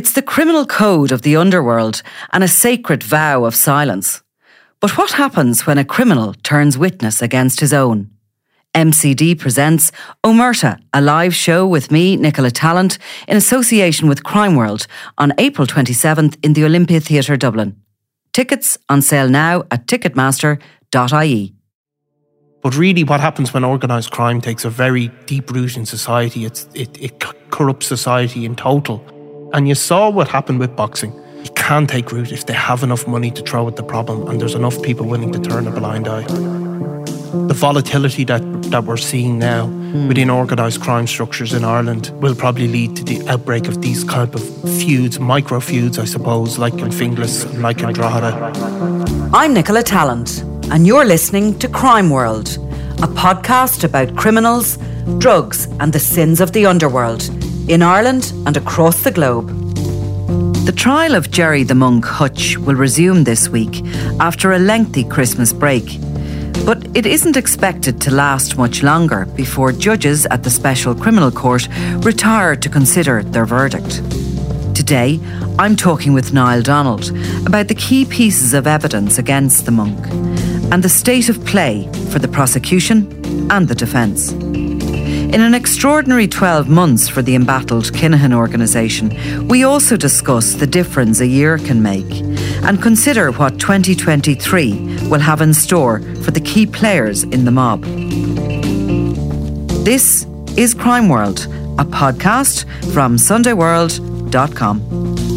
It's the criminal code of the underworld and a sacred vow of silence. But what happens when a criminal turns witness against his own? MCD presents Omerta, a live show with me, Nicola Tallant, in association with Crime World on April 27th in the Olympia Theatre, Dublin. Tickets on sale now at ticketmaster.ie. But really, what happens when organised crime takes a very deep root in society? It, it corrupts society in total. And you saw what happened with boxing. It can take root if they have enough money to throw at the problem and there's enough people willing to turn a blind eye. The volatility that, that we're seeing now mm. within organised crime structures in Ireland will probably lead to the outbreak of these type of feuds, micro feuds, I suppose, like in Finglas and like in Drogheda. I'm Nicola Tallant, and you're listening to Crime World, a podcast about criminals, drugs, and the sins of the underworld in Ireland and across the globe. The trial of Gerry the Monk Hutch will resume this week after a lengthy Christmas break. But it isn't expected to last much longer before judges at the Special Criminal Court retire to consider their verdict. Today, I'm talking with Niall Donald about the key pieces of evidence against the monk and the state of play for the prosecution and the defence. In an extraordinary 12 months for the embattled Kinahan organisation, we also discuss the difference a year can make and consider what 2023 will have in store for the key players in the mob. This is Crime World, a podcast from SundayWorld.com.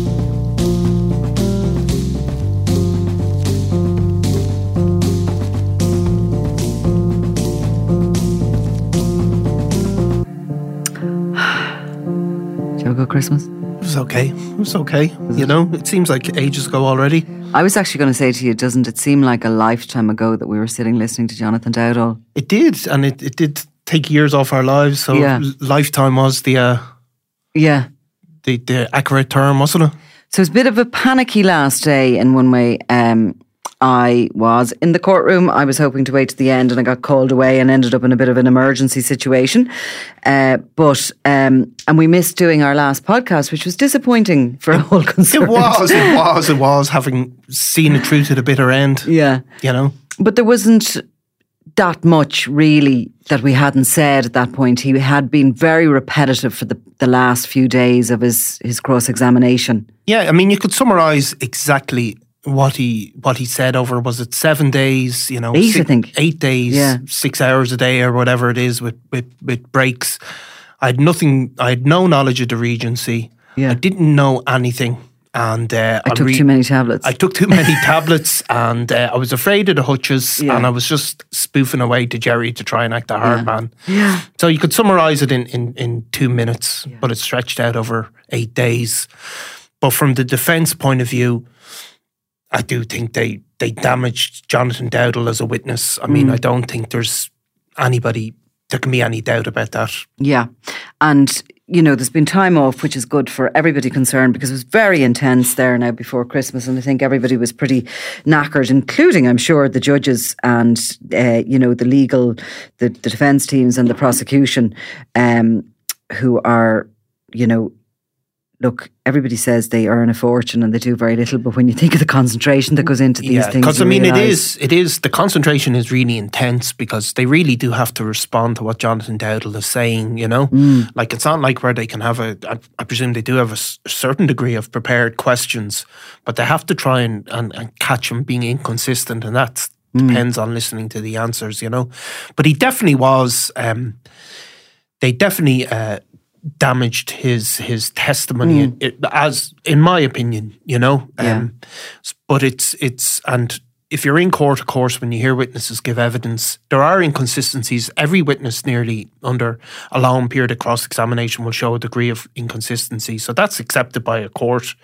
Christmas? It was okay. It was okay. You know, it seems like ages ago already. I was actually going to say to you, doesn't it seem like a lifetime ago that we were sitting listening to Jonathan Dowdall? It did, and it, it did take years off our lives. So yeah. lifetime was the uh, yeah the the accurate term, wasn't it? So it's a bit of a panicky last day in one way. Um, I was in the courtroom. I was hoping to wait to the end and I got called away and ended up in a bit of an emergency situation. Uh, but, um, and we missed doing our last podcast, which was disappointing for all concerned. It was, it was, it was, having seen the truth at the bitter end. Yeah. You know? But there wasn't that much really that we hadn't said at that point. He had been very repetitive for the, the last few days of his, his cross examination. Yeah, I mean, you could summarize exactly what he what he said over was it seven days you know eight six, I think eight days yeah. six hours a day or whatever it is with with, with breaks I had nothing I had no knowledge of the Regency yeah. I didn't know anything and uh, I took re- too many tablets. I took too many tablets, and uh, I was afraid of the hutches, yeah. and I was just spoofing away to Gerry to try and act the hard yeah. man. Yeah. So you could summarize it in in, in two minutes, but it stretched out over eight days. But from the defence point of view, I do think they they damaged Jonathan Dowdall as a witness. I mean, mm. I don't think there's anybody there can be any doubt about that. Yeah, and you know, there's been time off, which is good for everybody concerned because it was very intense there now before Christmas, and I think everybody was pretty knackered, including, I'm sure, the judges and uh, you know the legal, the, the defence teams and the prosecution, um, who are you know look, everybody says they earn a fortune and they do very little, but when you think of the concentration that goes into these yeah, things, because I mean, it is, it is the concentration is really intense because they really do have to respond to what Jonathan Dowdall is saying. You know, mm. like it's not like where they can have a. I, I presume they do have a, a, certain degree of prepared questions, but they have to try and and, and catch him being inconsistent, and that mm. depends on listening to the answers. You know, but he definitely was. Um, they definitely. Uh, damaged his his testimony mm. it, as in my opinion you know? Yeah. um, but it's it's and if you're in court of course when you hear witnesses give evidence there are inconsistencies. Every witness nearly under a long period of cross-examination will show a degree of inconsistency. So that's accepted by a court.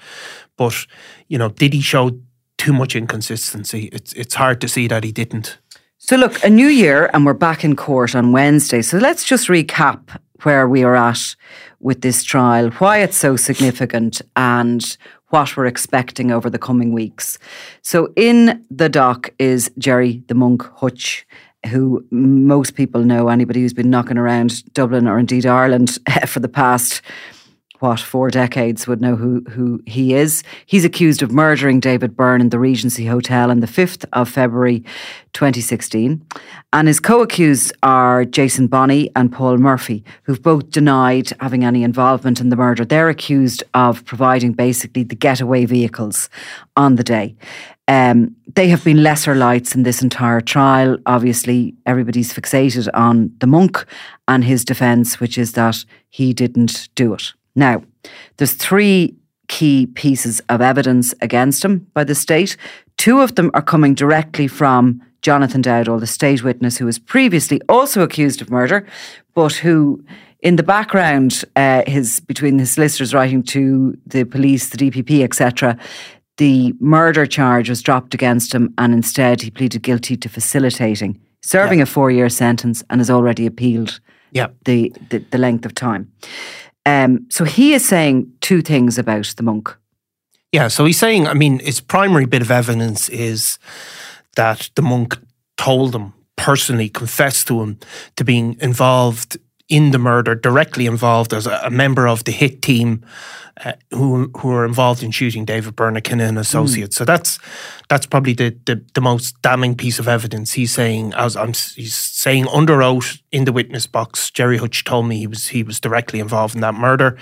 But you know did he show too much inconsistency? It's it's hard to see that he didn't. So look a new year and we're back in court on Wednesday. So let's just recap where we are at with this trial, why it's so significant, and what we're expecting over the coming weeks. So, in the dock is Gerry the Monk Hutch, who most people know, anybody who's been knocking around Dublin or indeed Ireland for the past what, four decades would know who, who he is. He's accused of murdering David Byrne in the Regency Hotel on the 5th of February 2016. And his co accused are Jason Bonney and Paul Murphy, who've both denied having any involvement in the murder. They're accused of providing basically the getaway vehicles on the day. Um, they have been lesser lights in this entire trial. Obviously, everybody's fixated on the monk and his defence, which is that he didn't do it. Now, there's three key pieces of evidence against him by the state. Two of them are coming directly from Jonathan Dowdall, the state witness who was previously also accused of murder, but who in the background, uh, his between his solicitors writing to the police, the DPP, etc., the murder charge was dropped against him, and instead he pleaded guilty to facilitating, serving yeah. a four-year sentence, and has already appealed yeah. the, the, the length of time. Um, so he is saying two things about the monk. Yeah, so he's saying, I mean, his primary bit of evidence is that the monk told him personally, confessed to him to being involved in the murder, directly involved as a, a member of the hit team uh, who who are involved in shooting David Burnakin and associates. Mm. So that's that's probably the, the, the most damning piece of evidence. He's saying, as I'm, he's saying under oath in the witness box, Gerry Hutch told me he was he was directly involved in that murder,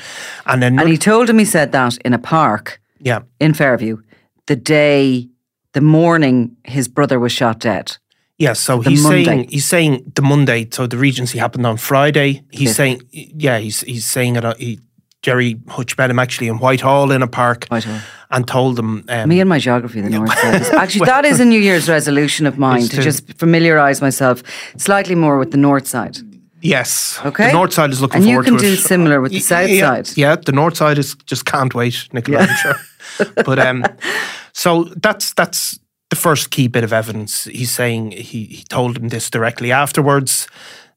and then and he told him he said that in a park, yeah, in Fairview, the day, the morning his brother was shot dead. Yes, so the he's Monday. saying he's saying the Monday. So the Regency happened on Friday. He's saying, yeah, he's he's saying it. Uh, he, Gerry Hutch met him actually in Whitehall in a park Whitehall. and told him. Um, Me and my geography, the North Side. Actually, well, that is a New Year's resolution of mine to, to just familiarise myself slightly more with the North Side. Yes. Okay. The North Side is looking and forward to it. And you can do similar with the South yeah, Side. Yeah, the North Side is just can't wait, Nicola. Yeah. Sure. but um, so that's that's the first key bit of evidence. He's saying he, he told him this directly afterwards.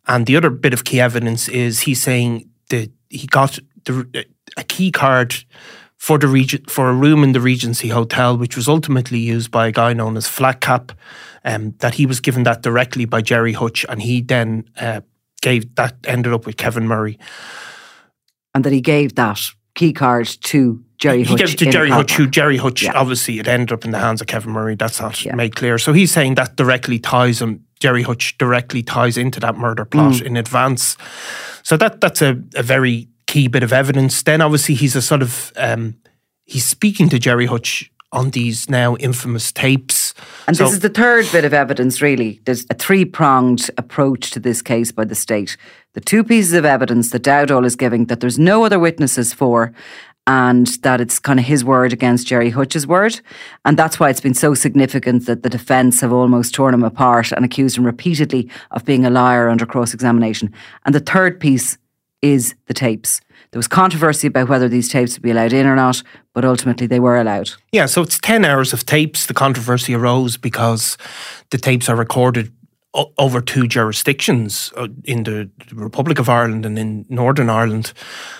And the other bit of key evidence is he's saying that he got the, a key card for the region for a room in the Regency Hotel, which was ultimately used by a guy known as Flatcap. Um, that he was given that directly by Gerry Hutch, and he then uh, gave that ended up with Kevin Murray, and that he gave that key card to Gerry Hutch. He gave it to Gerry Hutch, who Gerry Hutch, yeah. obviously, it ended up in the hands of Kevin Murray. That's not yeah. made clear. So he's saying that directly ties him, Gerry Hutch directly ties into that murder plot mm. in advance. So that that's a, a very key bit of evidence. Then obviously he's a sort of, um, he's speaking to Gerry Hutch on these now infamous tapes. And so, this is the third bit of evidence, really. There's a three pronged approach to this case by the state. The two pieces of evidence that Dowdall is giving that there's no other witnesses for, and that it's kind of his word against Gerry Hutch's word. And that's why it's been so significant that the defence have almost torn him apart and accused him repeatedly of being a liar under cross examination. And the third piece is the tapes. There was controversy about whether these tapes would be allowed in or not, but ultimately they were allowed. Yeah, so it's 10 hours of tapes. The controversy arose because the tapes are recorded over two jurisdictions uh, in the Republic of Ireland and in Northern Ireland.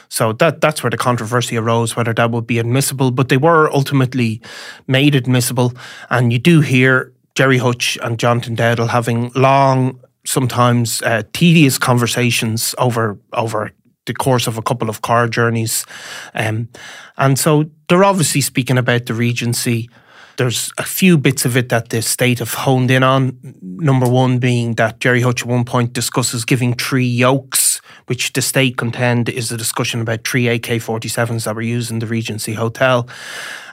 So that that's where the controversy arose, whether that would be admissible. But they were ultimately made admissible. And you do hear Gerry Hutch and Jonathan Dowdall having long, sometimes uh, tedious conversations over over the course of a couple of car journeys. Um, and so they're obviously speaking about the Regency there's a few bits of it that the state have honed in on. Number one being that Gerry Hutch at one point discusses giving three yokes, which the state contend is a discussion about three AK 47s that were used in the Regency Hotel.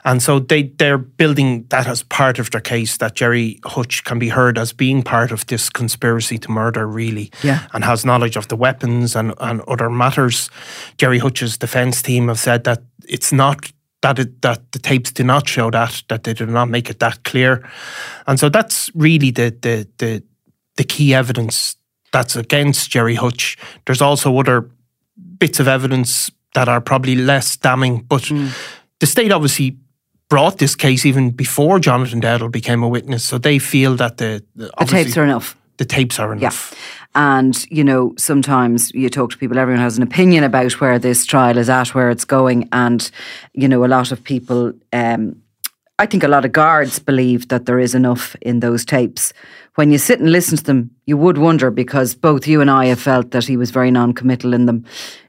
And so they, they're building that as part of their case that Gerry Hutch can be heard as being part of this conspiracy to murder, really, yeah. and has knowledge of the weapons and, and other matters. Gerry Hutch's defence team have said that it's not that it, that the tapes do not show that that they do not make it that clear, and so that's really the the the, the key evidence that's against Gerry Hutch. There's also other bits of evidence that are probably less damning, but mm. the state obviously brought this case even before Jonathan Dowdall became a witness, so they feel that the the, the tapes are enough. The tapes are enough. Yeah. And, you know, sometimes you talk to people, everyone has an opinion about where this trial is at, where it's going. And, you know, a lot of people, um, I think a lot of guards believe that there is enough in those tapes. When you sit and listen to them, you would wonder because both you and I have felt that he was very non committal in them.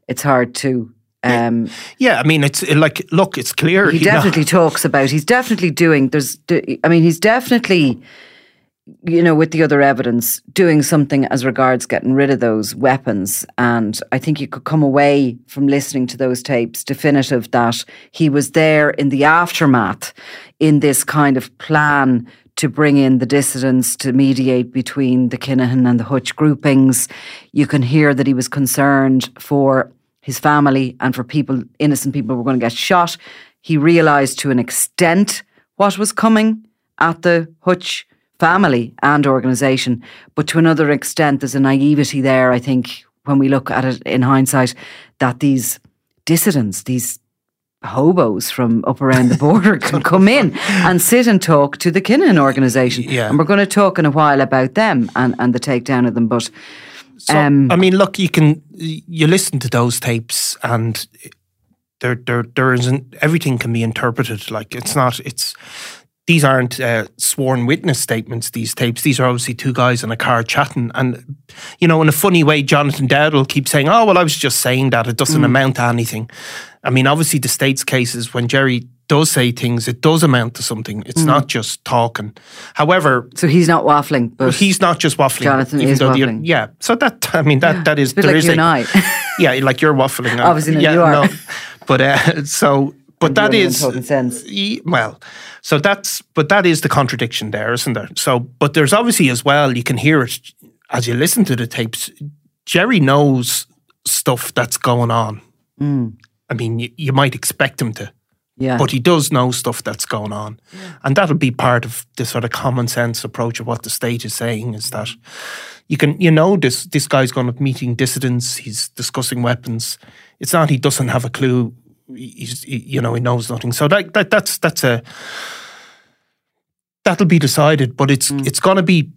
It's hard to Um, yeah, I mean, it's like, look, it's clear. He definitely talks about. He's definitely doing. There's. I mean, he's definitely you know, with the other evidence, doing something as regards getting rid of those weapons. And I think you could come away from listening to those tapes definitive that he was there in the aftermath in this kind of plan to bring in the dissidents to mediate between the Kinahan and the Hutch groupings. You can hear that he was concerned for his family and for people, innocent people who were going to get shot. He realised to an extent what was coming at the Hutch family and organisation. But to another extent, there's a naivety there, I think, when we look at it in hindsight, that these dissidents, these hobos from up around the border can come in and sit and talk to the Kinahan organisation. Yeah. And we're going to talk in a while about them and, and the takedown of them. But so, um, I mean, look, you can you listen to those tapes and there there there isn't everything can be interpreted. Like it's not it's these aren't uh, sworn witness statements, these tapes. These are obviously two guys in a car chatting. And, you know, in a funny way, Jonathan Dowdall will keep saying, oh, well, I was just saying that. It doesn't mm. amount to anything. I mean, obviously, the state's cases, when Gerry does say things, it does amount to something. It's mm. not just talking. However, so he's not waffling, but he's not just waffling. Jonathan is waffling. Yeah. So that I mean that yeah. that is there like is you a, yeah, like you're waffling. Obviously, no, yeah, you are. No. But uh, so but that is sense. well so that's but that is the contradiction there isn't there so but there's obviously as well you can hear it as you listen to the tapes jerry knows stuff that's going on mm. I mean you, you, might expect him to yeah. But he does know stuff that's going on. Yeah. And that'll be part of the sort of common sense approach of what the state is saying is that you can you know this this guy's going to meeting dissidents, he's discussing weapons. It's not he doesn't have a clue he's you know he knows nothing. So that, that that's that's a that'll be decided, but it's mm. it's going to be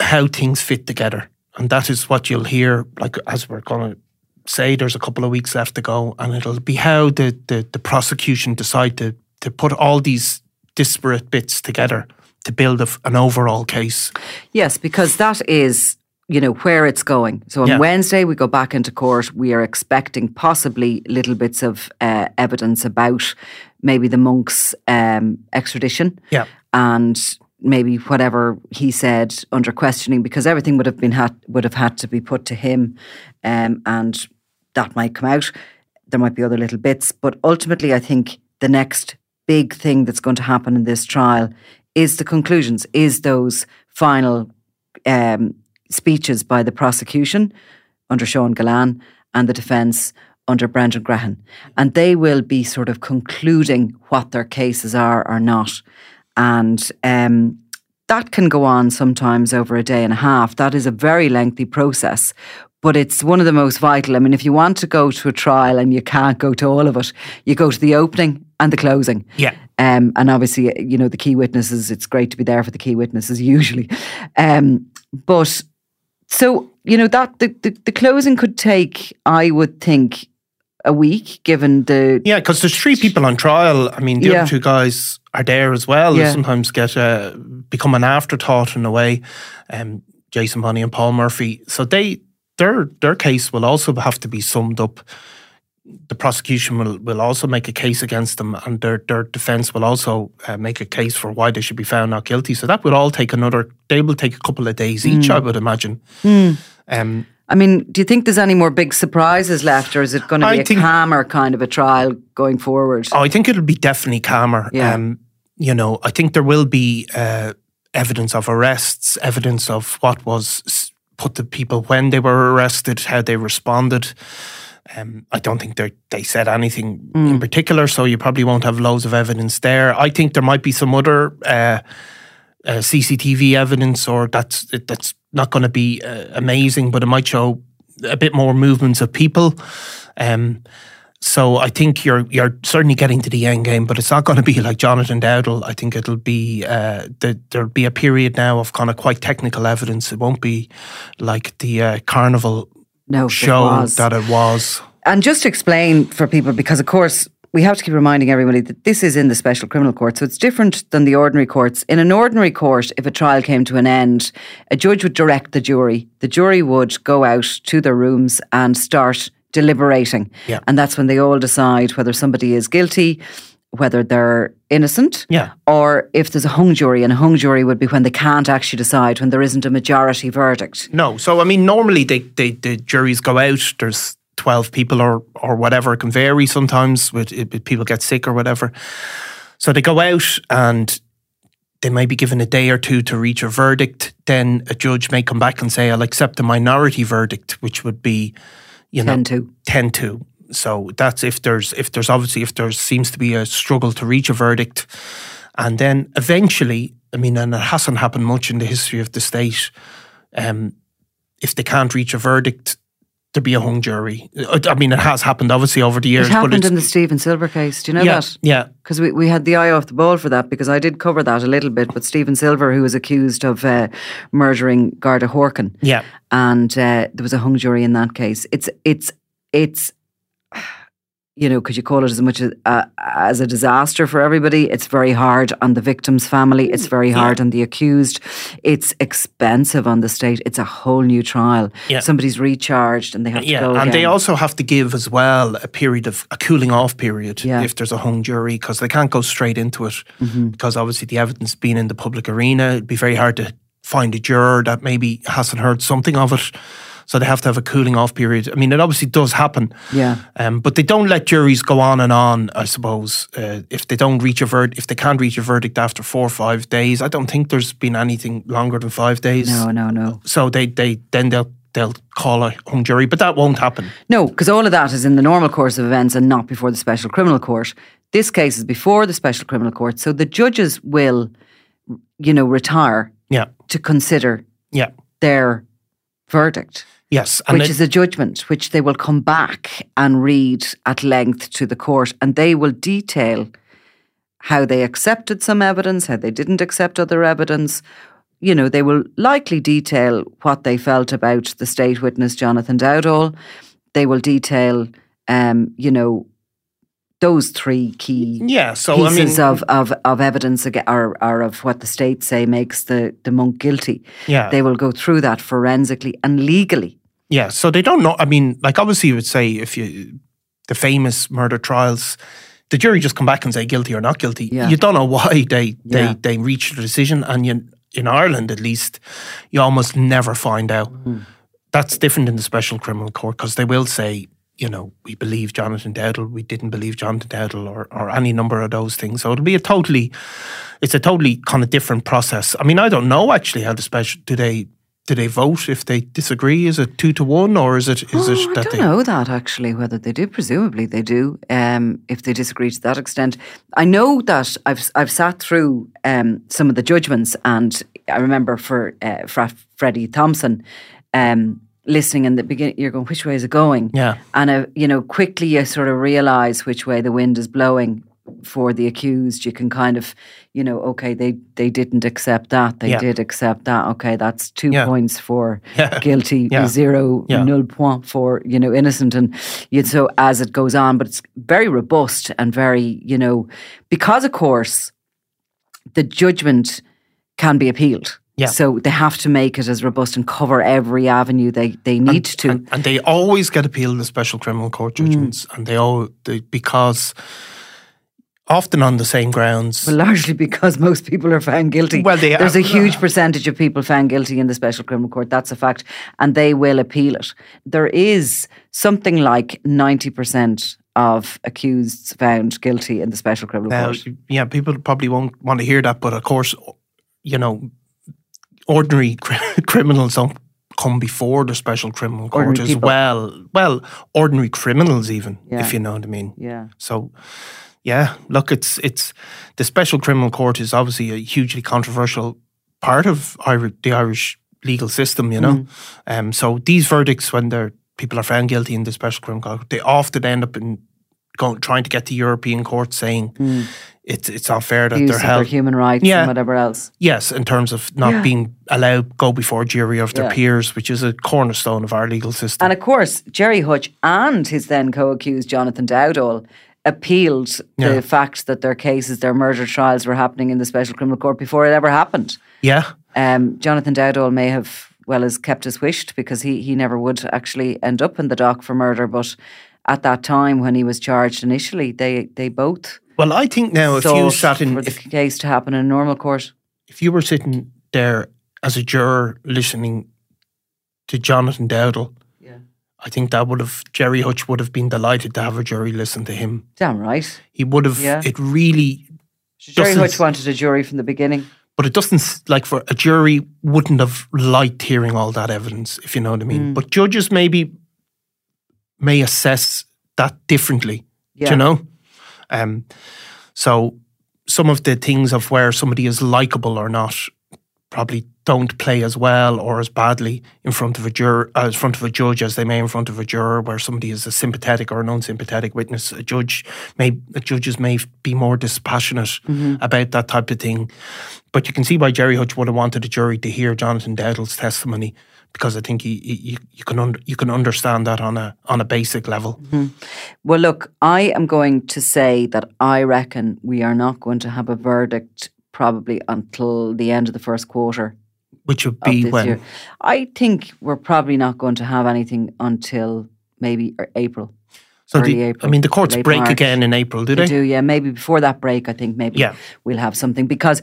how things fit together, and that is what you'll hear. Like as we're going to say, there's a couple of weeks left to go, and it'll be how the the, the prosecution decide to to put all these disparate bits together to build a, an overall case. Yes, because that is you know where it's going. So on yeah. Wednesday we go back into court. We are expecting possibly little bits of uh, evidence about maybe the monk's um, extradition. Yeah, and maybe whatever he said under questioning, because everything would have been had would have had to be put to him, um, and that might come out. There might be other little bits, but ultimately, I think the next big thing that's going to happen in this trial is the conclusions, is those final um, speeches by the prosecution under Sean Gillane and the defence under Brendan Grehan. And they will be sort of concluding what their cases are or not. And um, that can go on sometimes over a day and a half. That is a very lengthy process. But it's one of the most vital. I mean, if you want to go to a trial and you can't go to all of it, you go to the opening and the closing. Yeah. Um, and obviously, you know, the key witnesses, it's great to be there for the key witnesses usually. Um, but so, you know, that the, the, the closing could take, I would think, a week, given the. Yeah, because there's three people on trial. I mean, the yeah. other two guys are there as well. Yeah. They sometimes get uh, become an afterthought in a way. Um, Jason Bonney and Paul Murphy. So they their their case will also have to be summed up the prosecution will, will also make a case against them and their, their defence will also uh, make a case for why they should be found not guilty. So that would all take another, they will take a couple of days each, mm. I would imagine. Mm. Um, I mean, do you think there's any more big surprises left or is it going to be I a think, calmer kind of a trial going forward? Oh, I think it'll be definitely calmer. Yeah. Um, you know, I think there will be uh, evidence of arrests, evidence of what was put the people when they were arrested, how they responded. Um, I don't think they they said anything mm. in particular, so you probably won't have loads of evidence there. I think there might be some other uh, uh, CCTV evidence, or that's that's not going to be uh, amazing, but it might show a bit more movements of people. Um, so I think you're you're certainly getting to the end game, but it's not going to be like Jonathan Dowdall. I think it'll be uh, the, there'll be a period now of kind of quite technical evidence. It won't be like the uh, carnival no, show it that it was. And just to explain for people, because of course we have to keep reminding everybody that this is in the special criminal court, so it's different than the ordinary courts. In an ordinary court, if a trial came to an end, a judge would direct the jury. The jury would go out to their rooms and start deliberating. Yeah. And that's when they all decide whether somebody is guilty, whether they're innocent, Yeah. or if there's a hung jury. And a hung jury would be when they can't actually decide, when there isn't a majority verdict. No. So I mean, normally they, they the juries go out. There's twelve people or or whatever. It can vary sometimes. With people get sick or whatever. So they go out and they may be given a day or two to reach a verdict. Then a judge may come back and say, "I'll accept a minority verdict," which would be, you know, 10 to. 10 to. So that's if there's if there's obviously if there seems to be a struggle to reach a verdict, and then eventually, I mean, and it hasn't happened much in the history of the state. Um, if they can't reach a verdict, there be a hung jury. I mean, it has happened obviously over the years, It but happened in the Stephen Silver case. Do you know yeah, that? yeah, Because we, we had the eye off the ball for that because I did cover that a little bit. But Stephen Silver, who was accused of uh, murdering Garda Horkan, yeah, and uh, there was a hung jury in that case. It's it's it's you know, could you call it as much as, uh, as a disaster for everybody? It's very hard on the victim's family. It's very hard on the accused. It's expensive on the state. It's a whole new trial. Yeah. Somebody's recharged and they have to yeah. go And they also have to give as well a period of a cooling off period Yeah. if there's a hung jury because they can't go straight into it Mm-hmm. because obviously the evidence being in the public arena, it'd be very hard to find a juror that maybe hasn't heard something of it. So they have to have a cooling off period. I mean, it obviously does happen. Yeah. Um, but they don't let juries go on and on. I suppose uh, if they don't reach a verdict, if they can't reach a verdict after four or five days, I don't think there's been anything longer than five days. No, no, no. So they they then they'll they'll call a hung jury, but that won't happen. No, because all of that is in the normal course of events and not before the special criminal court. This case is before the special criminal court. So the judges will, you know, retire Yeah, to consider yeah, their verdict. Yes, and which it- is a judgment which they will come back and read at length to the court and they will detail how they accepted some evidence, how they didn't accept other evidence. You know, they will likely detail what they felt about the state witness, Jonathan Dowdall. They will detail, um, you know, those three key yeah. So I mean, pieces of, of, of evidence or, or of what the state say makes the, the monk guilty. yeah, They will go through that forensically and legally. Yeah. So they don't know. I mean, like obviously, you would say if you the famous murder trials. The jury just come back and say guilty or not guilty. Yeah. You don't know why they Yeah. they they reach the decision, and you, in Ireland at least, you almost never find out. Mm-hmm. That's different in the special criminal court because they will say, you know, we believe Jonathan Dowdall, we didn't believe Jonathan Dowdall, or or any number of those things. So it'll be a totally, it's a totally kind of different process. I mean, I don't know actually how the special do they do they vote if they disagree? Is it two to one or is it is Oh, it I don't they? know that actually, whether they do. Presumably they do. Um, if they disagree to that extent, I know that I've I've sat through um, some of the judgments, and I remember for uh, Fra- Freddie Thompson. Um, listening in the beginning, you're going, which way is it going? Yeah. And, uh, you know, quickly you sort of realize which way the wind is blowing for the accused. You can kind of, you know, okay, they, they didn't accept that. They Yeah. did accept that. Okay, that's two Yeah. points for Yeah. guilty, zero, null point for, you know, innocent. And you, so as it goes on, but it's very robust and very, you know, because of course, the judgment can be appealed. Yeah. So they have to make it as robust and cover every avenue they, they need to. And, and they always get appealed the special criminal court Mm. judgments, and they all they, because often on the same grounds. Well, largely because most people are found guilty. Well, they There's are- a huge percentage of people found guilty in the special criminal court. That's a fact, and they will appeal it. There is something like ninety percent of accused found guilty in the special criminal Now, court. yeah, people probably won't want to hear that, but of course, you know, ordinary criminals don't come before the special criminal court Ordinary as people. well. Well, ordinary criminals, even Yeah. if you know what I mean. Yeah. So, yeah, look, it's it's the special criminal court is obviously a hugely controversial part of Irish, the Irish legal system. You know, um, so these verdicts, when they're people are found guilty in the special criminal court, they often end up in going trying to get to European court saying it's it's not fair that Use they're held. human rights Yeah. and whatever else. Yes, in terms of not Yeah. being allowed go before a jury of their Yeah. peers, which is a cornerstone of our legal system. And of course, Gerry Hutch and his then co-accused Jonathan Dowdall appealed the fact that their cases, their murder trials, were happening in the special criminal court before it ever happened. yeah, Um, Jonathan Dowdall may have well as kept as wished because he he never would actually end up in the dock for murder. But at that time when he was charged initially, they they both Well, I think now if you sat in, for the if, case to happen in a normal court. if you were sitting there as a juror listening to Jonathan Dowdall, Yeah. I think that would have Gerry Hutch would have been delighted to have a jury listen to him. Damn right. He would have. Yeah. It really, Gerry Hutch wanted a jury from the beginning. but it doesn't like for a jury wouldn't have liked hearing all that evidence, if you know what I mean. Mm. But judges maybe may assess that differently. Do Yeah. you know? Um, so some of the things of where somebody is likable or not probably don't play as well or as badly in front of a juror, uh, in front of a judge as they may in front of a juror, where somebody is a sympathetic or an unsympathetic witness. A judge may, judges may be more dispassionate about that type of thing. But you can see why Gerry Hutch would have wanted a jury to hear Jonathan Dowdall's testimony because I think he, you, you can under, you can understand that on a on a basic level. Well, look, I am going to say that I reckon we are not going to have a verdict probably until the end of the first quarter Which would be when year. I think we're probably not going to have anything until maybe er- April. so early the, I mean the courts break March. again in April, do They they? do, yeah. Maybe before that break, I think maybe Yeah. we'll have something because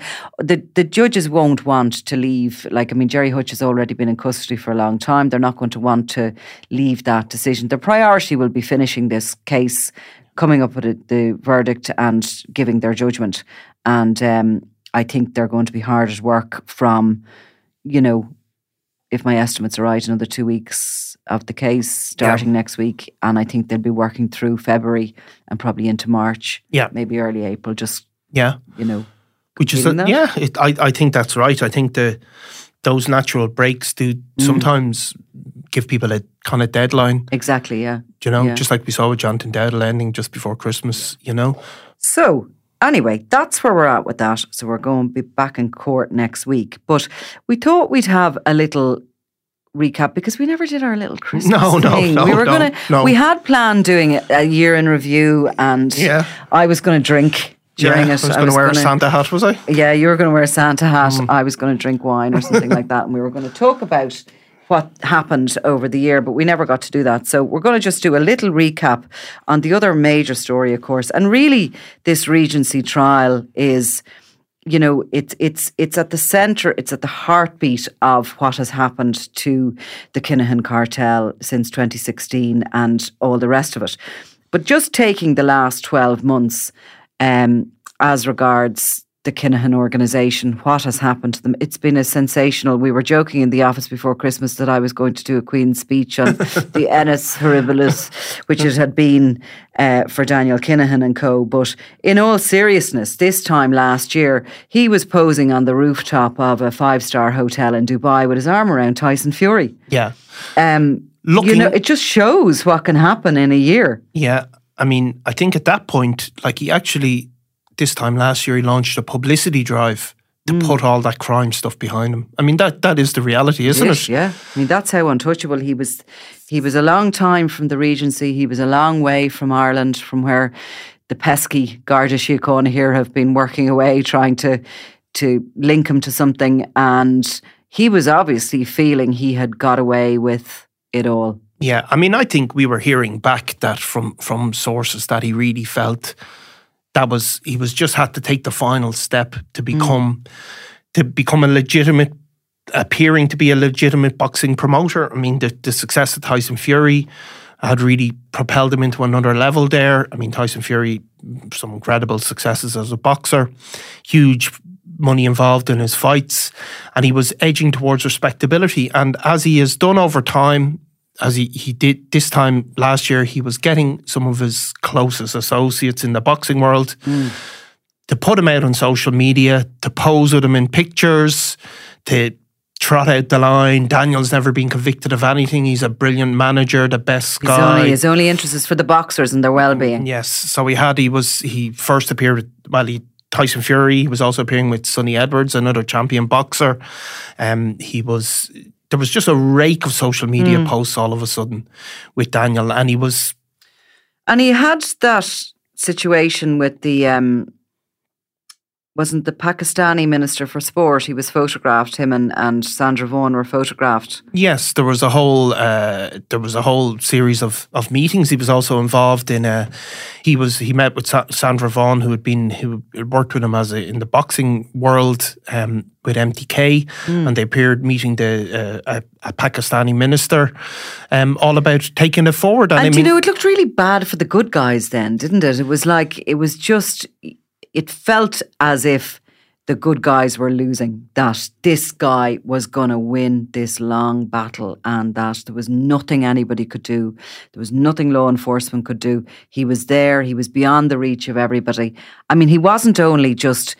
the the judges won't want to leave. Like, I mean, Gerry Hutch has already been in custody for a long time. They're not going to want to leave that decision. Their priority will be finishing this case, coming up with a, the verdict, and giving their judgment. And um, I think they're going to be hard at work from, you know, if my estimates are right, another two weeks of the case starting next week. And I think they'll be working through February and probably into March, Yeah. maybe early April, just, Yeah. you know. Which is that? yeah, it, I I think that's right. I think the those natural breaks do Mm. sometimes give people a kind of deadline. Exactly, yeah. You know, Yeah. just like we saw with Jonathan Dowdall ending just before Christmas. You know, So, anyway, that's where we're at with that. So, we're going to be back in court next week. But we thought we'd have a little recap because we never did our little Christmas No, no, thing. no, we were no, gonna no. we had planned doing a- a year in review and Yeah. I was going to drink during yeah, it. I was going to wear a gonna- Santa hat, was I? Yeah, you were going to wear a Santa hat. Mm. I was going to drink wine or something like that. And we were going to talk about what happened over the year, but we never got to do that. So we're going to just do a little recap on the other major story, of course. And really, this Regency trial is. You know, it's it's it's at the centre, it's at the heartbeat of what has happened to the Kinahan cartel since 2016 and all the rest of it. But just taking the last 12 months, um, as regards the Kinahan organisation, what has happened to them. It's been a sensational. We were joking in the office before Christmas that I was going to do a Queen's speech on the Annus Horribilis, which it had been uh, for Daniel Kinahan and co. But in all seriousness, this time last year, he was posing on the rooftop of a five star hotel in Dubai with his arm around Tyson Fury. Yeah, Um, you know, it just shows what can happen in a year. yeah. I mean, I think at that point, like he actually this time last year, he launched a publicity drive to Mm. put all that crime stuff behind him. I mean, that that is the reality, isn't Yes, it? Yeah, I mean that's how untouchable he was. He was a long time from the Regency. He was a long way from Ireland, from where the pesky Garda Síochána here have been working away, trying to to link him to something. And he was obviously feeling he had got away with it all. Yeah, I mean, I think we were hearing back that from from sources that he really felt that was he was just had to take the final step to hmm. become to become a legitimate appearing to be a legitimate boxing promoter. I mean, the the success of Tyson Fury had really propelled him into another level there. I mean, Tyson Fury some incredible successes as a boxer, huge money involved in his fights, and he was edging towards respectability. And as he has done over time, as he, he did this time last year, he was getting some of his closest associates in the boxing world to put him out on social media, to pose with him in pictures, to trot out the line. Daniel's never been convicted of anything. He's a brilliant manager, the best His guy. only his only interest is for the boxers and their well being. Yes. So he had, he was, he first appeared, with- well, he, Tyson Fury, he was also appearing with Sunny Edwards, another champion boxer. Um, he was, there was just a rake of social media Mm. posts all of a sudden with Daniel. And he was, And he had that situation with the um, wasn't the Pakistani minister for sport. He was photographed. Him and, and Sandra Vaughan were photographed. Yes, there was a whole uh, there was a whole series of, of meetings. He was also involved in a. He was he met with Sa- Sandra Vaughan, who had been who had worked with him as a, in the boxing world um, with MTK, mm. and they appeared meeting the uh, a, a, Pakistani minister, um, all about taking it forward. And, and I mean, you know, it looked really bad for the good guys then, didn't it? It was like it was just it felt as if the good guys were losing, that this guy was going to win this long battle and that there was nothing anybody could do. There was nothing law enforcement could do. He was there, he was beyond the reach of everybody. I mean, he wasn't only just,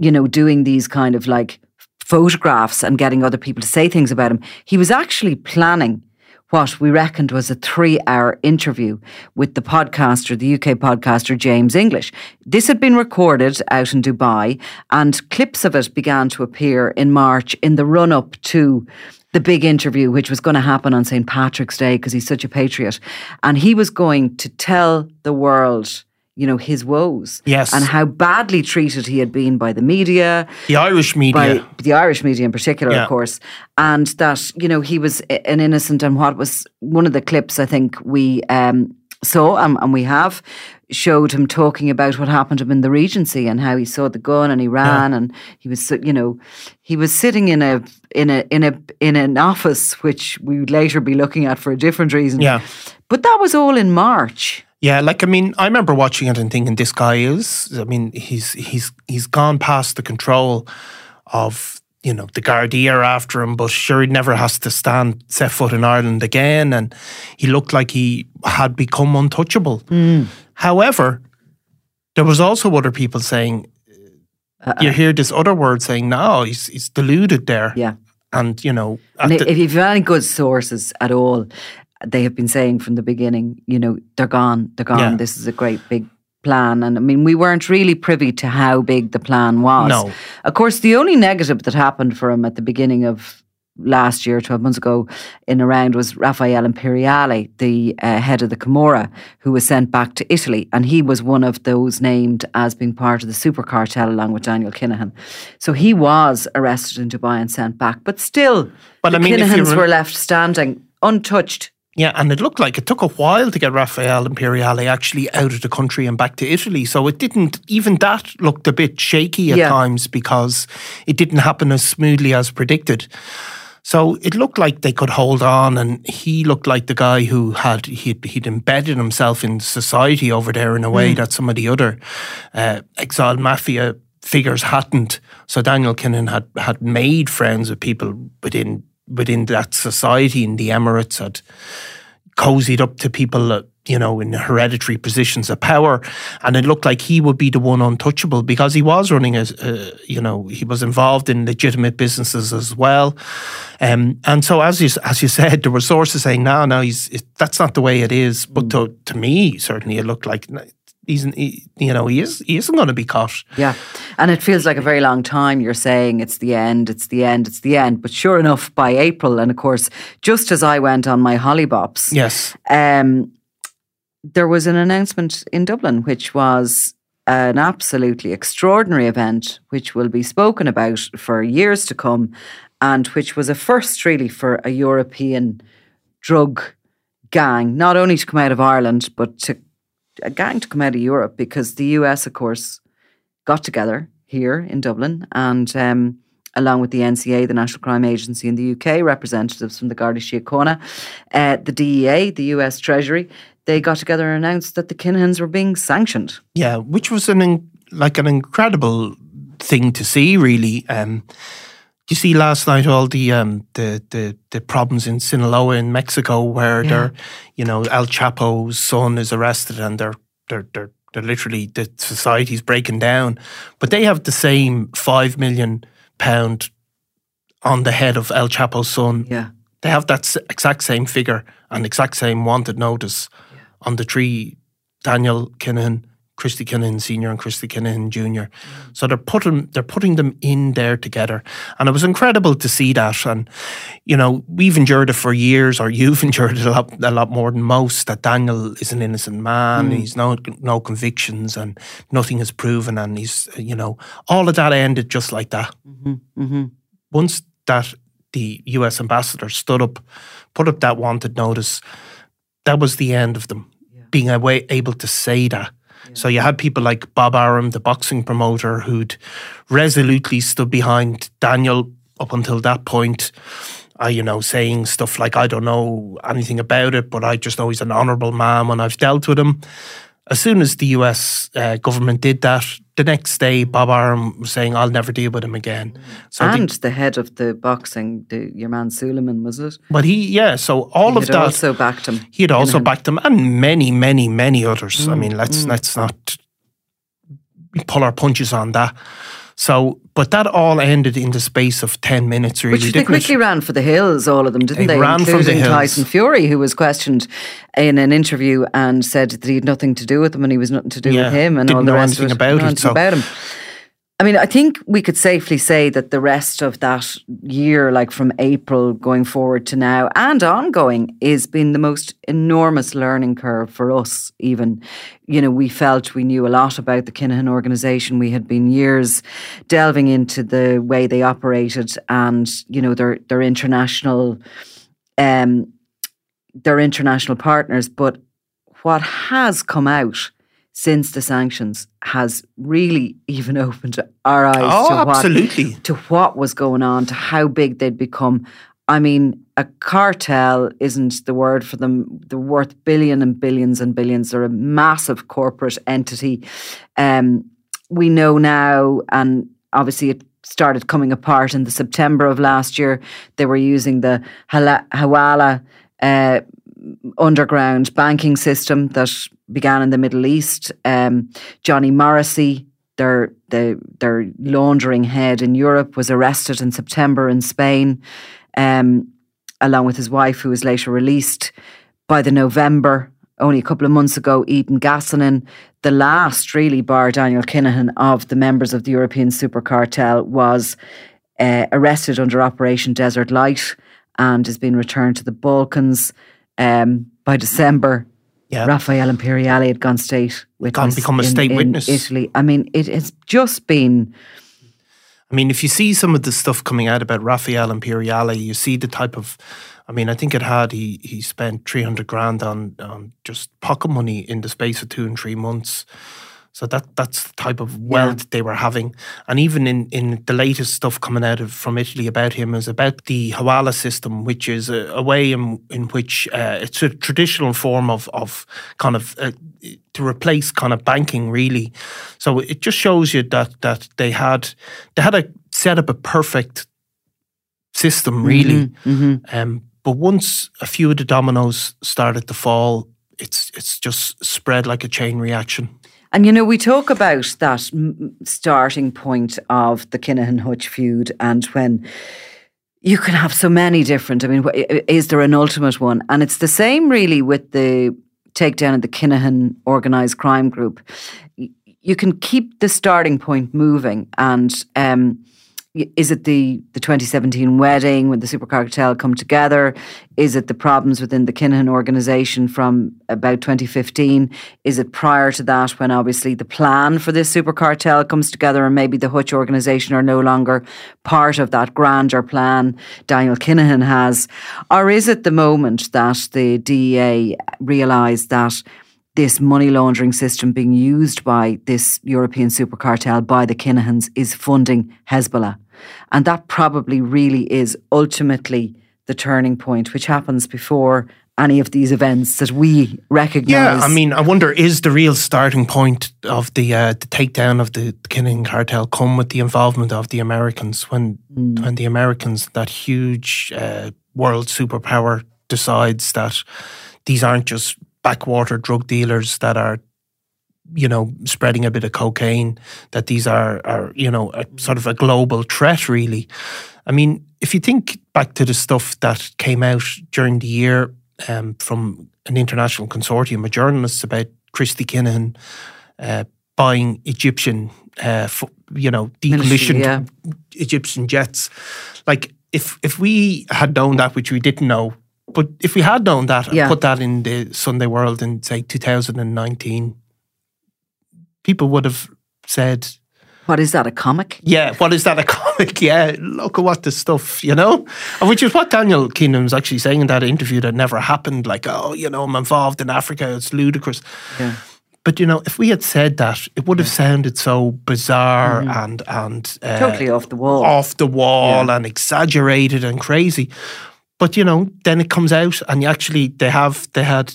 you know, doing these kind of like photographs and getting other people to say things about him, he was actually planning what we reckoned was a three hour interview with the podcaster, the UK podcaster James English. This had been recorded out in Dubai, and clips of it began to appear in March in the run up to the big interview, which was going to happen on St. Patrick's Day because he's such a patriot. And he was going to tell the world you know, his woes. Yes. And how badly treated he had been by the media. The Irish media. The Irish media in particular, yeah. of course. And that, you know, he was an innocent and what was one of the clips I think we um, saw and, and, we have showed him talking about what happened to him in the Regency and how he saw the gun and he ran yeah. and he was, you know, he was sitting in a in a in a in an office which we would later be looking at for a different reason. Yeah. But that was all in March. Yeah, like I mean, I remember watching it and thinking this guy is. I mean, he's he's he's gone past the control of you know the Gardaí are after him, but sure he never has to stand set foot in Ireland again, and he looked like he had become untouchable. Mm. However, there was also other people saying. Uh-uh. You hear this other word saying, "No, he's he's deluded there." Yeah, and you know, and if you've any good sources at all, they have been saying from the beginning, you know, they're gone, they're gone. Yeah. This is a great big plan. And I mean, we weren't really privy to how big the plan was. No. Of course, the only negative that happened for him at the beginning of last year, 12 months ago, in around was Raffaele Imperiale, the uh, head of the Camorra, who was sent back to Italy. And he was one of those named as being part of the super cartel along with Daniel Kinahan. So he was arrested in Dubai and sent back. But still, but the I mean, Kinahans re- were left standing untouched yeah, and it looked like it took a while to get Raffaele Imperiale actually out of the country and back to Italy. So it didn't, even that looked a bit shaky at yeah. times because it didn't happen as smoothly as predicted. So it looked like they could hold on, and he looked like the guy who had he'd, he'd embedded himself in society over there in a way mm. that some of the other uh, exiled mafia figures hadn't. So Daniel Kinahan had had made friends with people within within that society in the Emirates had cozied up to people you know, in hereditary positions of power. And it looked like he would be the one untouchable because he was running a, uh, you know, he was involved in legitimate businesses as well. Um, and so, as you, as you said, there were sources saying, no, no, he's, it, that's not the way it is. But mm. to, to me, certainly, it looked like he's he, you know he is he isn't going to be caught. Yeah, and it feels like a very long time. You're saying it's the end, it's the end, it's the end. But sure enough, by April, and of course, just as I went on my hollybops, yes, um, there was an announcement in Dublin, which was an absolutely extraordinary event, which will be spoken about for years to come, and which was a first really for a European drug gang, not only to come out of Ireland, but to gang to come out of Europe because the US, of course, got together here in Dublin and um, along with the NCA, the National Crime Agency in the UK, representatives from the Garda Síochána, uh, the DEA, the US Treasury, they got together and announced that the Kinahans were being sanctioned. Yeah, which was an in, like an incredible thing to see, really. Um, you see last night all the um, the, the the problems in Sinaloa in Mexico where yeah. they're you know El Chapo's son is arrested and they're they're they're they're literally the society's breaking down, but they have the same five million pound on the head of El Chapo's son. Yeah, they have that exact same figure and exact same wanted notice yeah. on the tree. Daniel Kinahan Christy Kinahan Senior and Christy Kinahan Junior. So they're putting they're putting them in there together, and it was incredible to see that. And you know, we've endured it for years, or you've endured it a lot a lot more than most. That Daniel is an innocent man. Mm. He's no no convictions, and nothing is proven, and he's you know all of that ended just like that. Mm-hmm. Mm-hmm. Once that the U.S. ambassador stood up, put up that wanted notice, that was the end of them yeah. being away, able to say that so you had people like Bob Arum, the boxing promoter, who'd resolutely stood behind Daniel up until that point. Uh, you know, saying stuff like, I don't know anything about it, but I just know he's an honourable man when I've dealt with him. As soon as the US uh, government did that, the next day, Bob Arum was saying, "I'll never deal with him again." So and the, the head of the boxing, the, your man Sulaiman, was it? But he, yeah. So all he of that also backed him. He had also backed him, and many, many, many others. Mm, I mean, let's mm. let's not pull our punches on that. So, but that all ended in the space of 10 minutes, really. Which they quickly it? ran for the hills, all of them, didn't they? they? Ran Including from the hills. Tyson Fury, who was questioned in an interview and said that he had nothing to do with them and he was nothing to do yeah, with him and all the know rest anything of it. about it. So. About him. I mean, I think we could safely say that the rest of that year, like from April going forward to now and ongoing, is been the most enormous learning curve for us, even. You know, we felt we knew a lot about the Kinahan organisation. We had been years delving into the way they operated and, you know, their their international um their international partners. But what has come out since the sanctions has really even opened our eyes oh, to, absolutely. What, to what was going on, to how big they'd become. I mean, a cartel isn't the word for them. They're worth billion and billions and billions. They're a massive corporate entity. Um, we know now, and obviously it started coming apart in the September of last year. They were using the Hawala uh, underground banking system that began in the Middle East. Um, Johnny Morrissey, their, the, their laundering head in Europe, was arrested in September in Spain, um, along with his wife, who was later released. By the November, only a couple of months ago, Edin Gacanin, the last really bar Daniel Kinahan of the members of the European super cartel, was uh, arrested under Operation Desert Light and has been returned to the Balkans. Um, by December, yeah. Raffaele Imperiale had gone state witness. become a state in, witness. Italy. I mean, it has just been. I mean, if you see some of the stuff coming out about Raffaele Imperiale, you see the type of. I mean, I think it had he he spent three hundred grand on on just pocket money in the space of two and three months. So that that's the type of wealth yeah. they were having. And even in, in the latest stuff coming out of from Italy about him is about the Hawala system, which is a, a way in in which uh, it's a traditional form of of kind of uh, to replace kind of banking really. So it just shows you that that they had they had a set up a perfect system really. Mm-hmm, mm-hmm. Um, but once a few of the dominoes started to fall, it's it's just spread like a chain reaction. And you know, we talk about that starting point of the Kinahan Hutch feud and when you can have so many different. I mean, is there an ultimate one? And it's the same really with the takedown of the Kinahan organised crime group. You can keep the starting point moving and. Um, is it the, the 2017 wedding when the super cartel come together? Is it the problems within the Kinahan organisation from about 2015? Is it prior to that when obviously the plan for this super cartel comes together and maybe the Hutch organisation are no longer part of that grander plan Daniel Kinahan has? Or is it the moment that the DEA realised that this money laundering system being used by this European super cartel, by the Kinahans, is funding Hezbollah. And that probably really is ultimately the turning point, which happens before any of these events that we recognise. Yeah, I mean, I wonder is the real starting point of the uh, the takedown of the Kinahan cartel come with the involvement of the Americans when mm. when the Americans, that huge uh, world superpower, decides that these aren't just backwater drug dealers that are you know spreading a bit of cocaine that these are are you know a, sort of a global threat really i mean if you think back to the stuff that came out during the year um, from an international consortium of journalists about Christy Kinahan uh, buying Egyptian, uh, you know, decommissioned yeah. Egyptian jets. Like if if we had known that, which we didn't know, but if we had known that yeah. and put that in the Sunday World in say 2019, people would have said, "What is that? A comic?" Yeah, what is that? A comic? Yeah, look at what the stuff, you know, which is what Daniel Kinahan was actually saying in that interview that never happened. Like, oh, you know, I'm involved in Africa. It's ludicrous. Yeah. But you know, if we had said that, it would have sounded so bizarre mm-hmm. and and uh, totally off the wall, off the wall, yeah. and exaggerated and crazy. But you know, then it comes out, and actually they have they had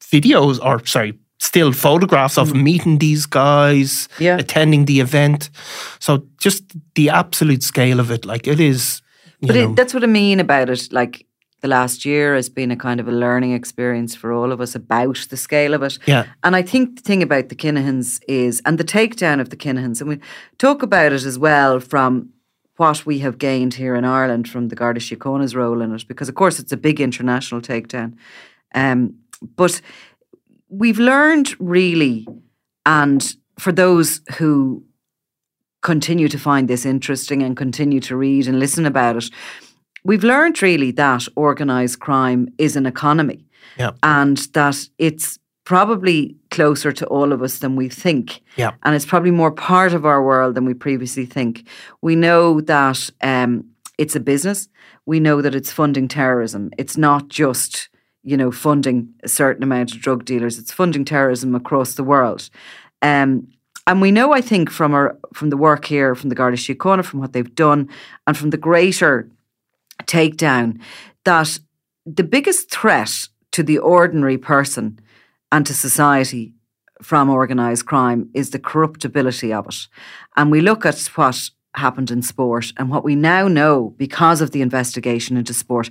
videos or sorry still photographs of mm. meeting these guys, yeah. attending the event. So just the absolute scale of it, like it is. but it, that's what I mean about it. Like the last year has been a kind of a learning experience for all of us about the scale of it. Yeah. And I think the thing about the Kinahans is, and the takedown of the Kinahans, and we talk about it as well from what we have gained here in Ireland from the Garda Síochána's role in it, because of course it's a big international takedown. Um, but we've learned really, and for those who continue to find this interesting and continue to read and listen about it, we've learned really that organised crime is an economy yeah. and that it's probably closer to all of us than we think. Yeah. And it's probably more part of our world than we previously think. We know that um, it's a business. We know that it's funding terrorism. It's not just, you know, funding a certain amount of drug dealers. It's funding terrorism across the world. Um, and we know, I think, from our from the work here, from the Garda Síochána, from what they've done, and from the greater takedown that the biggest threat to the ordinary person and to society from organised crime is the corruptibility of it. And we look at what happened in sport and what we now know because of the investigation into sport.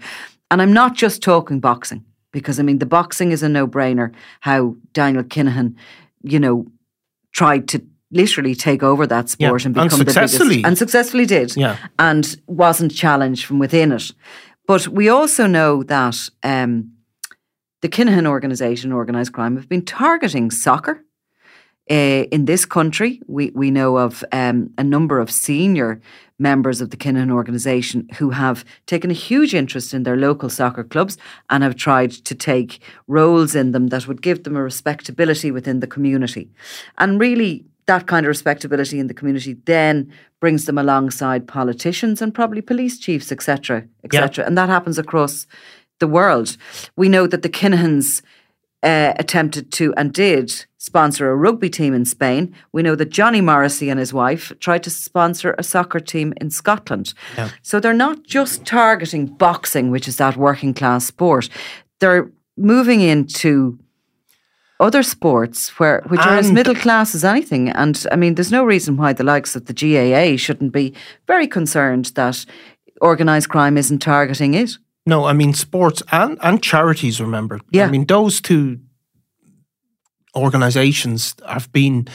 And I'm not just talking boxing, because I mean, the boxing is a no brainer how Daniel Kinahan, you know, tried to literally take over that sport yeah, and become and the biggest and successfully did yeah. and wasn't challenged from within it but we also know that um, the Kinahan organisation organised crime have been targeting soccer uh, in this country we, we know of um, a number of senior members of the Kinahan organisation who have taken a huge interest in their local soccer clubs and have tried to take roles in them that would give them a respectability within the community and really that kind of respectability in the community then brings them alongside politicians and probably police chiefs, etc., etc. Yeah. And that happens across the world. We know that the Kinahans uh, attempted to and did sponsor a rugby team in Spain. We know that Johnny Morrissey and his wife tried to sponsor a soccer team in Scotland. Yeah. So they're not just targeting boxing, which is that working class sport. They're moving into other sports where which and are as middle class as anything. And I mean, there's no reason why the likes of the GAA shouldn't be very concerned that organised crime isn't targeting it. No, I mean sports and, and charities, remember. Yeah. I mean those two organisations have been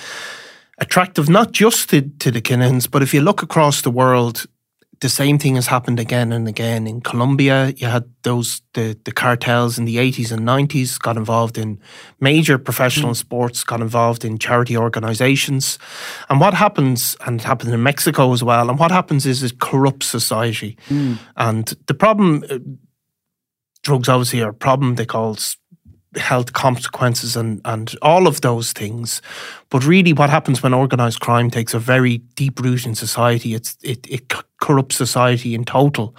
attractive not just to, to the Kinahans, but if you look across the world, the same thing has happened again and again in Colombia. You had those the the cartels in the eighties and nineties got involved in major professional mm. sports, got involved in charity organizations, and what happens and it happened in Mexico as well. And what happens is it corrupts society, mm. and the problem. Uh, drugs obviously are a problem. They call health consequences and, and all of those things. But really, what happens when organised crime takes a very deep root in society, it's, it, it corrupts society in total.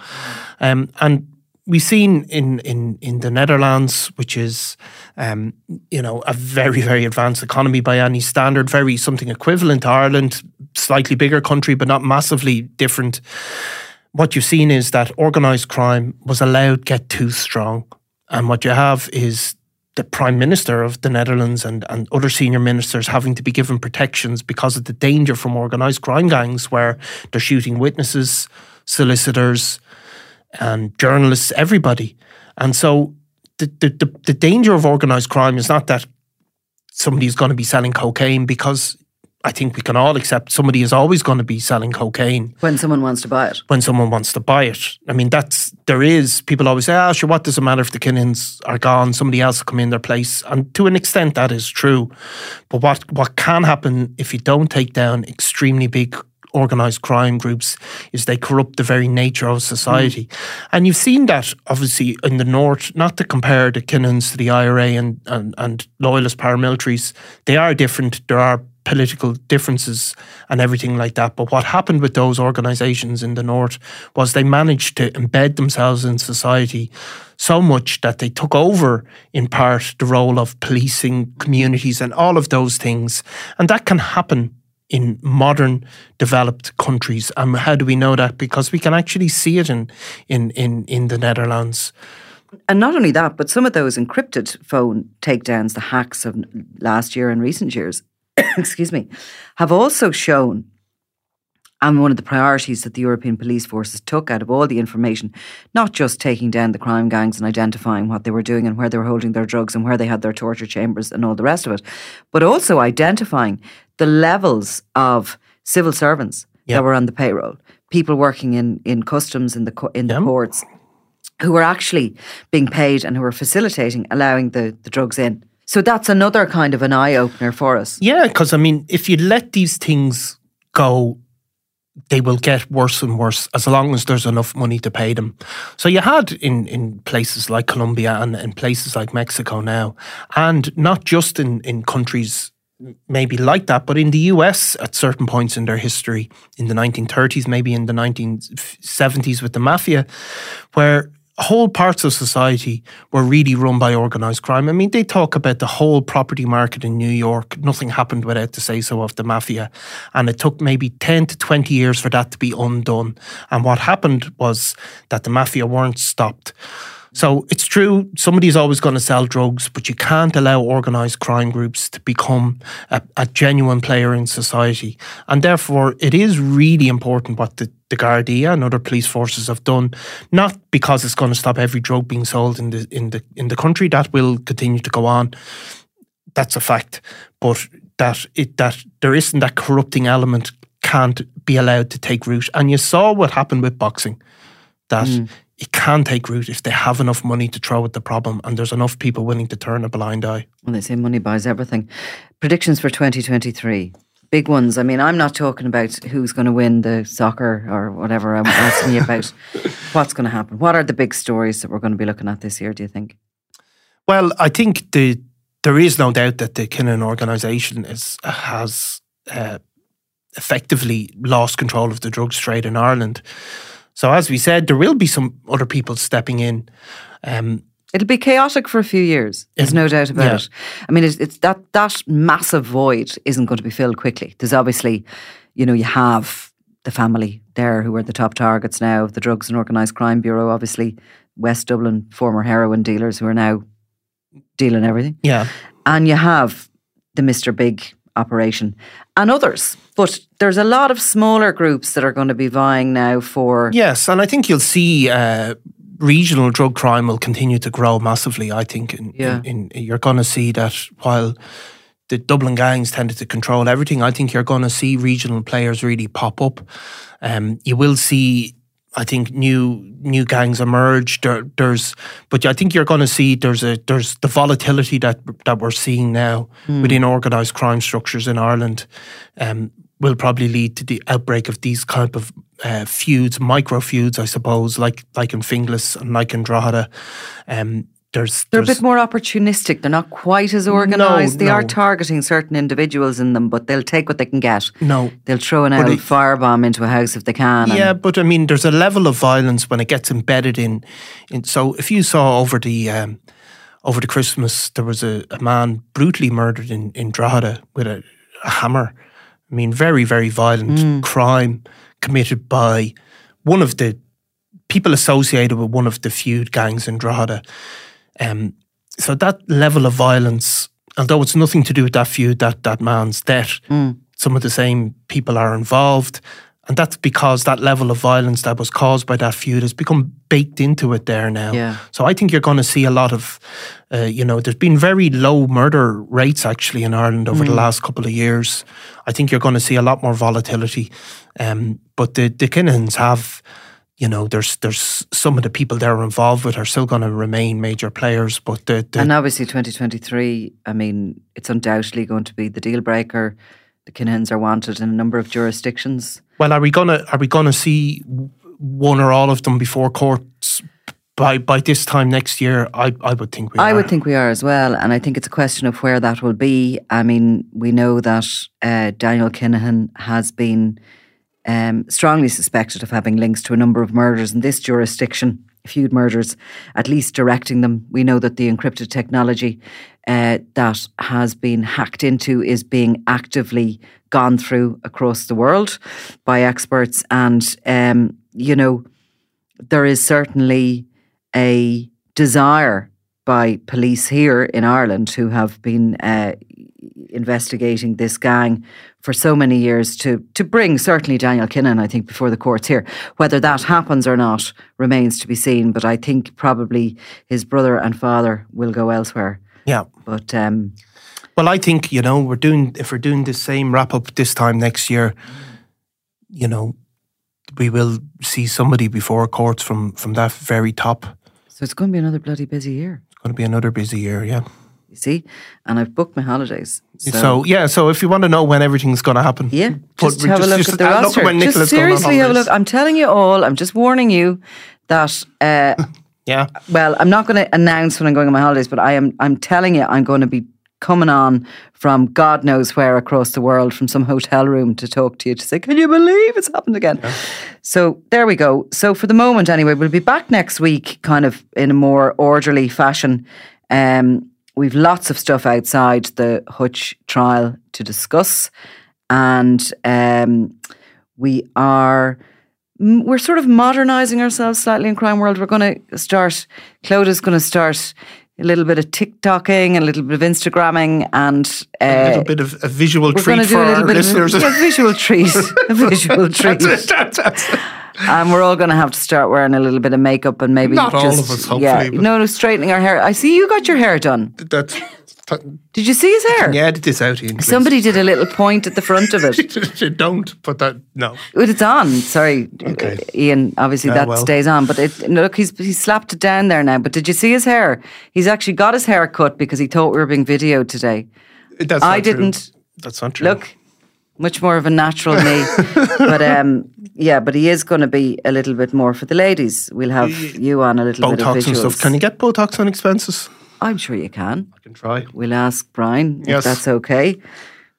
Um, and we've seen in, in, in the Netherlands, which is, um, you know, a very, very advanced economy by any standard, very something equivalent to Ireland, slightly bigger country, but not massively different. What you've seen is that organised crime was allowed get too strong. And what you have is the Prime Minister of the Netherlands and, and other senior ministers having to be given protections because of the danger from organised crime gangs where they're shooting witnesses, solicitors, and journalists, everybody. And so the, the, the, the danger of organised crime is not that somebody's going to be selling cocaine because I think we can all accept somebody is always going to be selling cocaine when someone wants to buy it. when someone wants to buy it. I mean, that's there is people always say, "Ah, sure, what does it matter if the Kinahans are gone? Somebody else will come in their place." And to an extent, that is true. But what what can happen if you don't take down extremely big organized crime groups is they corrupt the very nature of society. And you've seen that obviously in the north, not to compare the Kinahans to the IRA and, and, and loyalist paramilitaries, they are different. There are political differences and everything like that. But what happened with those organizations in the north was they managed to embed themselves in society so much that they took over in part the role of policing communities and all of those things. And that can happen in modern developed countries. And how do we know that? Because we can actually see it in in in, in the Netherlands. And not only that, but some of those encrypted phone takedowns, the hacks of last year and recent years, excuse me, have also shown and one of the priorities that the European police forces took out of all the information, not just taking down the crime gangs and identifying what they were doing and where they were holding their drugs and where they had their torture chambers and all the rest of it, but also identifying the levels of civil servants Yep. that were on the payroll, people working in, in customs in the in the Yep. courts, who were actually being paid and who were facilitating allowing the, the drugs in. So that's another kind of an eye opener for us. Yeah, because I mean, if you let these things go, they will get worse and worse as long as there's enough money to pay them. So you had in, in places like Colombia and in places like Mexico now, and not just in, in countries maybe like that, but in the US at certain points in their history, in the 1930s, maybe in the 1970s with the mafia, where whole parts of society were really run by organized crime. I mean, they talk about the whole property market in New York. Nothing happened without the say so of the mafia. And it took maybe 10 to 20 years for that to be undone. And what happened was that the mafia weren't stopped. So it's true, somebody's always going to sell drugs, but you can't allow organised crime groups to become a, a genuine player in society. And therefore, it is really important what the, the Gardaí and other police forces have done, not because it's going to stop every drug being sold in the in the in the country. That will continue to go on. That's a fact. But that it that there isn't that corrupting element can't be allowed to take root. And you saw what happened with boxing. That hmm. It can take root if they have enough money to throw at the problem and there's enough people willing to turn a blind eye. Well, they say money buys everything. Predictions for 2023. Big ones. I mean, I'm not talking about who's going to win the soccer or whatever. I'm asking you about what's going to happen. What are the big stories that we're going to be looking at this year, do you think? Well, I think the there is no doubt that the Kinahan organisation is has uh, effectively lost control of the drugs trade in Ireland. So, as we said, there will be some other people stepping in. Um, It'll be chaotic for a few years. There's no doubt about yeah. it. I mean, it's, it's that that massive void isn't going to be filled quickly. There's obviously, you know, you have the family there who are the top targets now of the Drugs and Organised Crime Bureau. Obviously, West Dublin former heroin dealers who are now dealing everything, yeah, and you have the Mister Big operation and others. But there's a lot of smaller groups that are going to be vying now for. yes, and I think you'll see. Uh, Regional drug crime will continue to grow massively. I think, in, Yeah. in, in, you're going to see that while the Dublin gangs tended to control everything, I think you're going to see regional players really pop up. Um, you will see, I think, new new gangs emerge. There, there's, but I think you're going to see there's a there's the volatility that that we're seeing now within organised crime structures in Ireland. Um, will probably lead to the outbreak of these kind of uh, feuds, micro feuds, I suppose, like like in Finglas and like in Drogheda. Um, there's They're a bit more opportunistic. They're not quite as organised. they are targeting certain individuals in them, but they'll take what they can get. no. They'll throw an old firebomb into a house if they can. Yeah, but I mean, there's a level of violence when it gets embedded in. in so if you saw over the um, over the Christmas, there was a, a man brutally murdered in in Drogheda with a, a hammer. I mean, very very violent crime committed by one of the people associated with one of the feud gangs in Drogheda. Um, so that level of violence, although it's nothing to do with that feud, that that man's death, some of the same people are involved, And that's because that level of violence that was caused by that feud has become baked into it there now. Yeah. So I think you're going to see a lot of, uh, you know, there's been very low murder rates actually in Ireland over the last couple of years. I think you're going to see a lot more volatility. Um, but the, the Kinahans have, you know, there's there's some of the people they're involved with are still going to remain major players. But the, the And obviously, 2023, I mean, it's undoubtedly going to be the deal breaker. The Kinahans are wanted in a number of jurisdictions. Well, are we gonna are we gonna see one or all of them before courts by by this time next year? I I would think we. I are. would think we are as well. And I think it's a question of where that will be. I mean, we know that uh, Daniel Kinahan has been um, strongly suspected of having links to a number of murders in this jurisdiction, feud murders, at least directing them. We know that the encrypted technology uh, that has been hacked into is being actively gone through across the world by experts. And, um, you know, there is certainly a desire by police here in Ireland who have been uh, investigating this gang for so many years to to bring certainly Daniel Kinahan, I think, before the courts here. Whether that happens or not remains to be seen. But I think probably his brother and father will go elsewhere. Yeah. But um, Well, I think you know we're doing if we're doing the same wrap up this time next year, you know, we will see somebody before courts from from that very top. so it's going to be another bloody busy year. It's going to be another busy year. Yeah. You see, and I've booked my holidays. So, So, yeah, so if you want to know when everything's going to happen, yeah, put- just have a look at the uh, roster. when just Nicola's going on seriously have a look. I'm telling you all. I'm just warning you that. Uh, Yeah, Well, I'm not going to announce when I'm going on my holidays, but I am. I'm telling you, I'm going to be coming on from God knows where across the world, from some hotel room to talk to you to say, "Can you believe it's happened again?" So there we go. So for the moment, anyway, we'll be back next week, kind of in a more orderly fashion. Um, we've lots of stuff outside the Hutch trial to discuss, and um, we are we're sort of modernizing ourselves slightly in crime world. We're going to start. Clodagh's going to start a little bit of TikToking, a little bit of Instagramming, and a uh, little bit of a visual treat for a our little bit listeners. of a, yeah, visual treat, a visual treat, That's it, that's it. And we're all going to have to start wearing a little bit of makeup and maybe Not all of us, hopefully, yeah, but- no, no, straightening our hair. I see you got your hair done. That's Did you see his hair? yeah. Edit this out, Ian. Somebody did a little point at the front of it. don't put that. No, Well, it's on. Sorry, Okay. Ian. Obviously, Yeah, that well. stays on. But it, look, he's he's slapped it down there now. But did you see his hair? He's actually got his hair cut because he thought we were being videoed today. that's I not true. didn't. That's not true. Look, much more of a natural me. but um, yeah, but he is going to be a little bit more for the ladies. We'll have you on a little bit of Botox and stuff. Can you get Botox on expenses? I'm sure you can. I can try. We'll ask Brian if that's okay.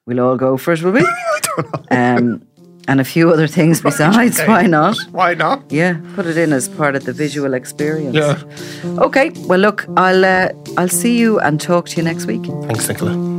We'll all go for it, will we? I don't Um, and a few other things besides. okay. Why not? Why not? Yeah, put it in as part of the visual experience. Yeah. Okay. Well, look, I'll uh, I'll see you and talk to you next week. Thanks, Nicola.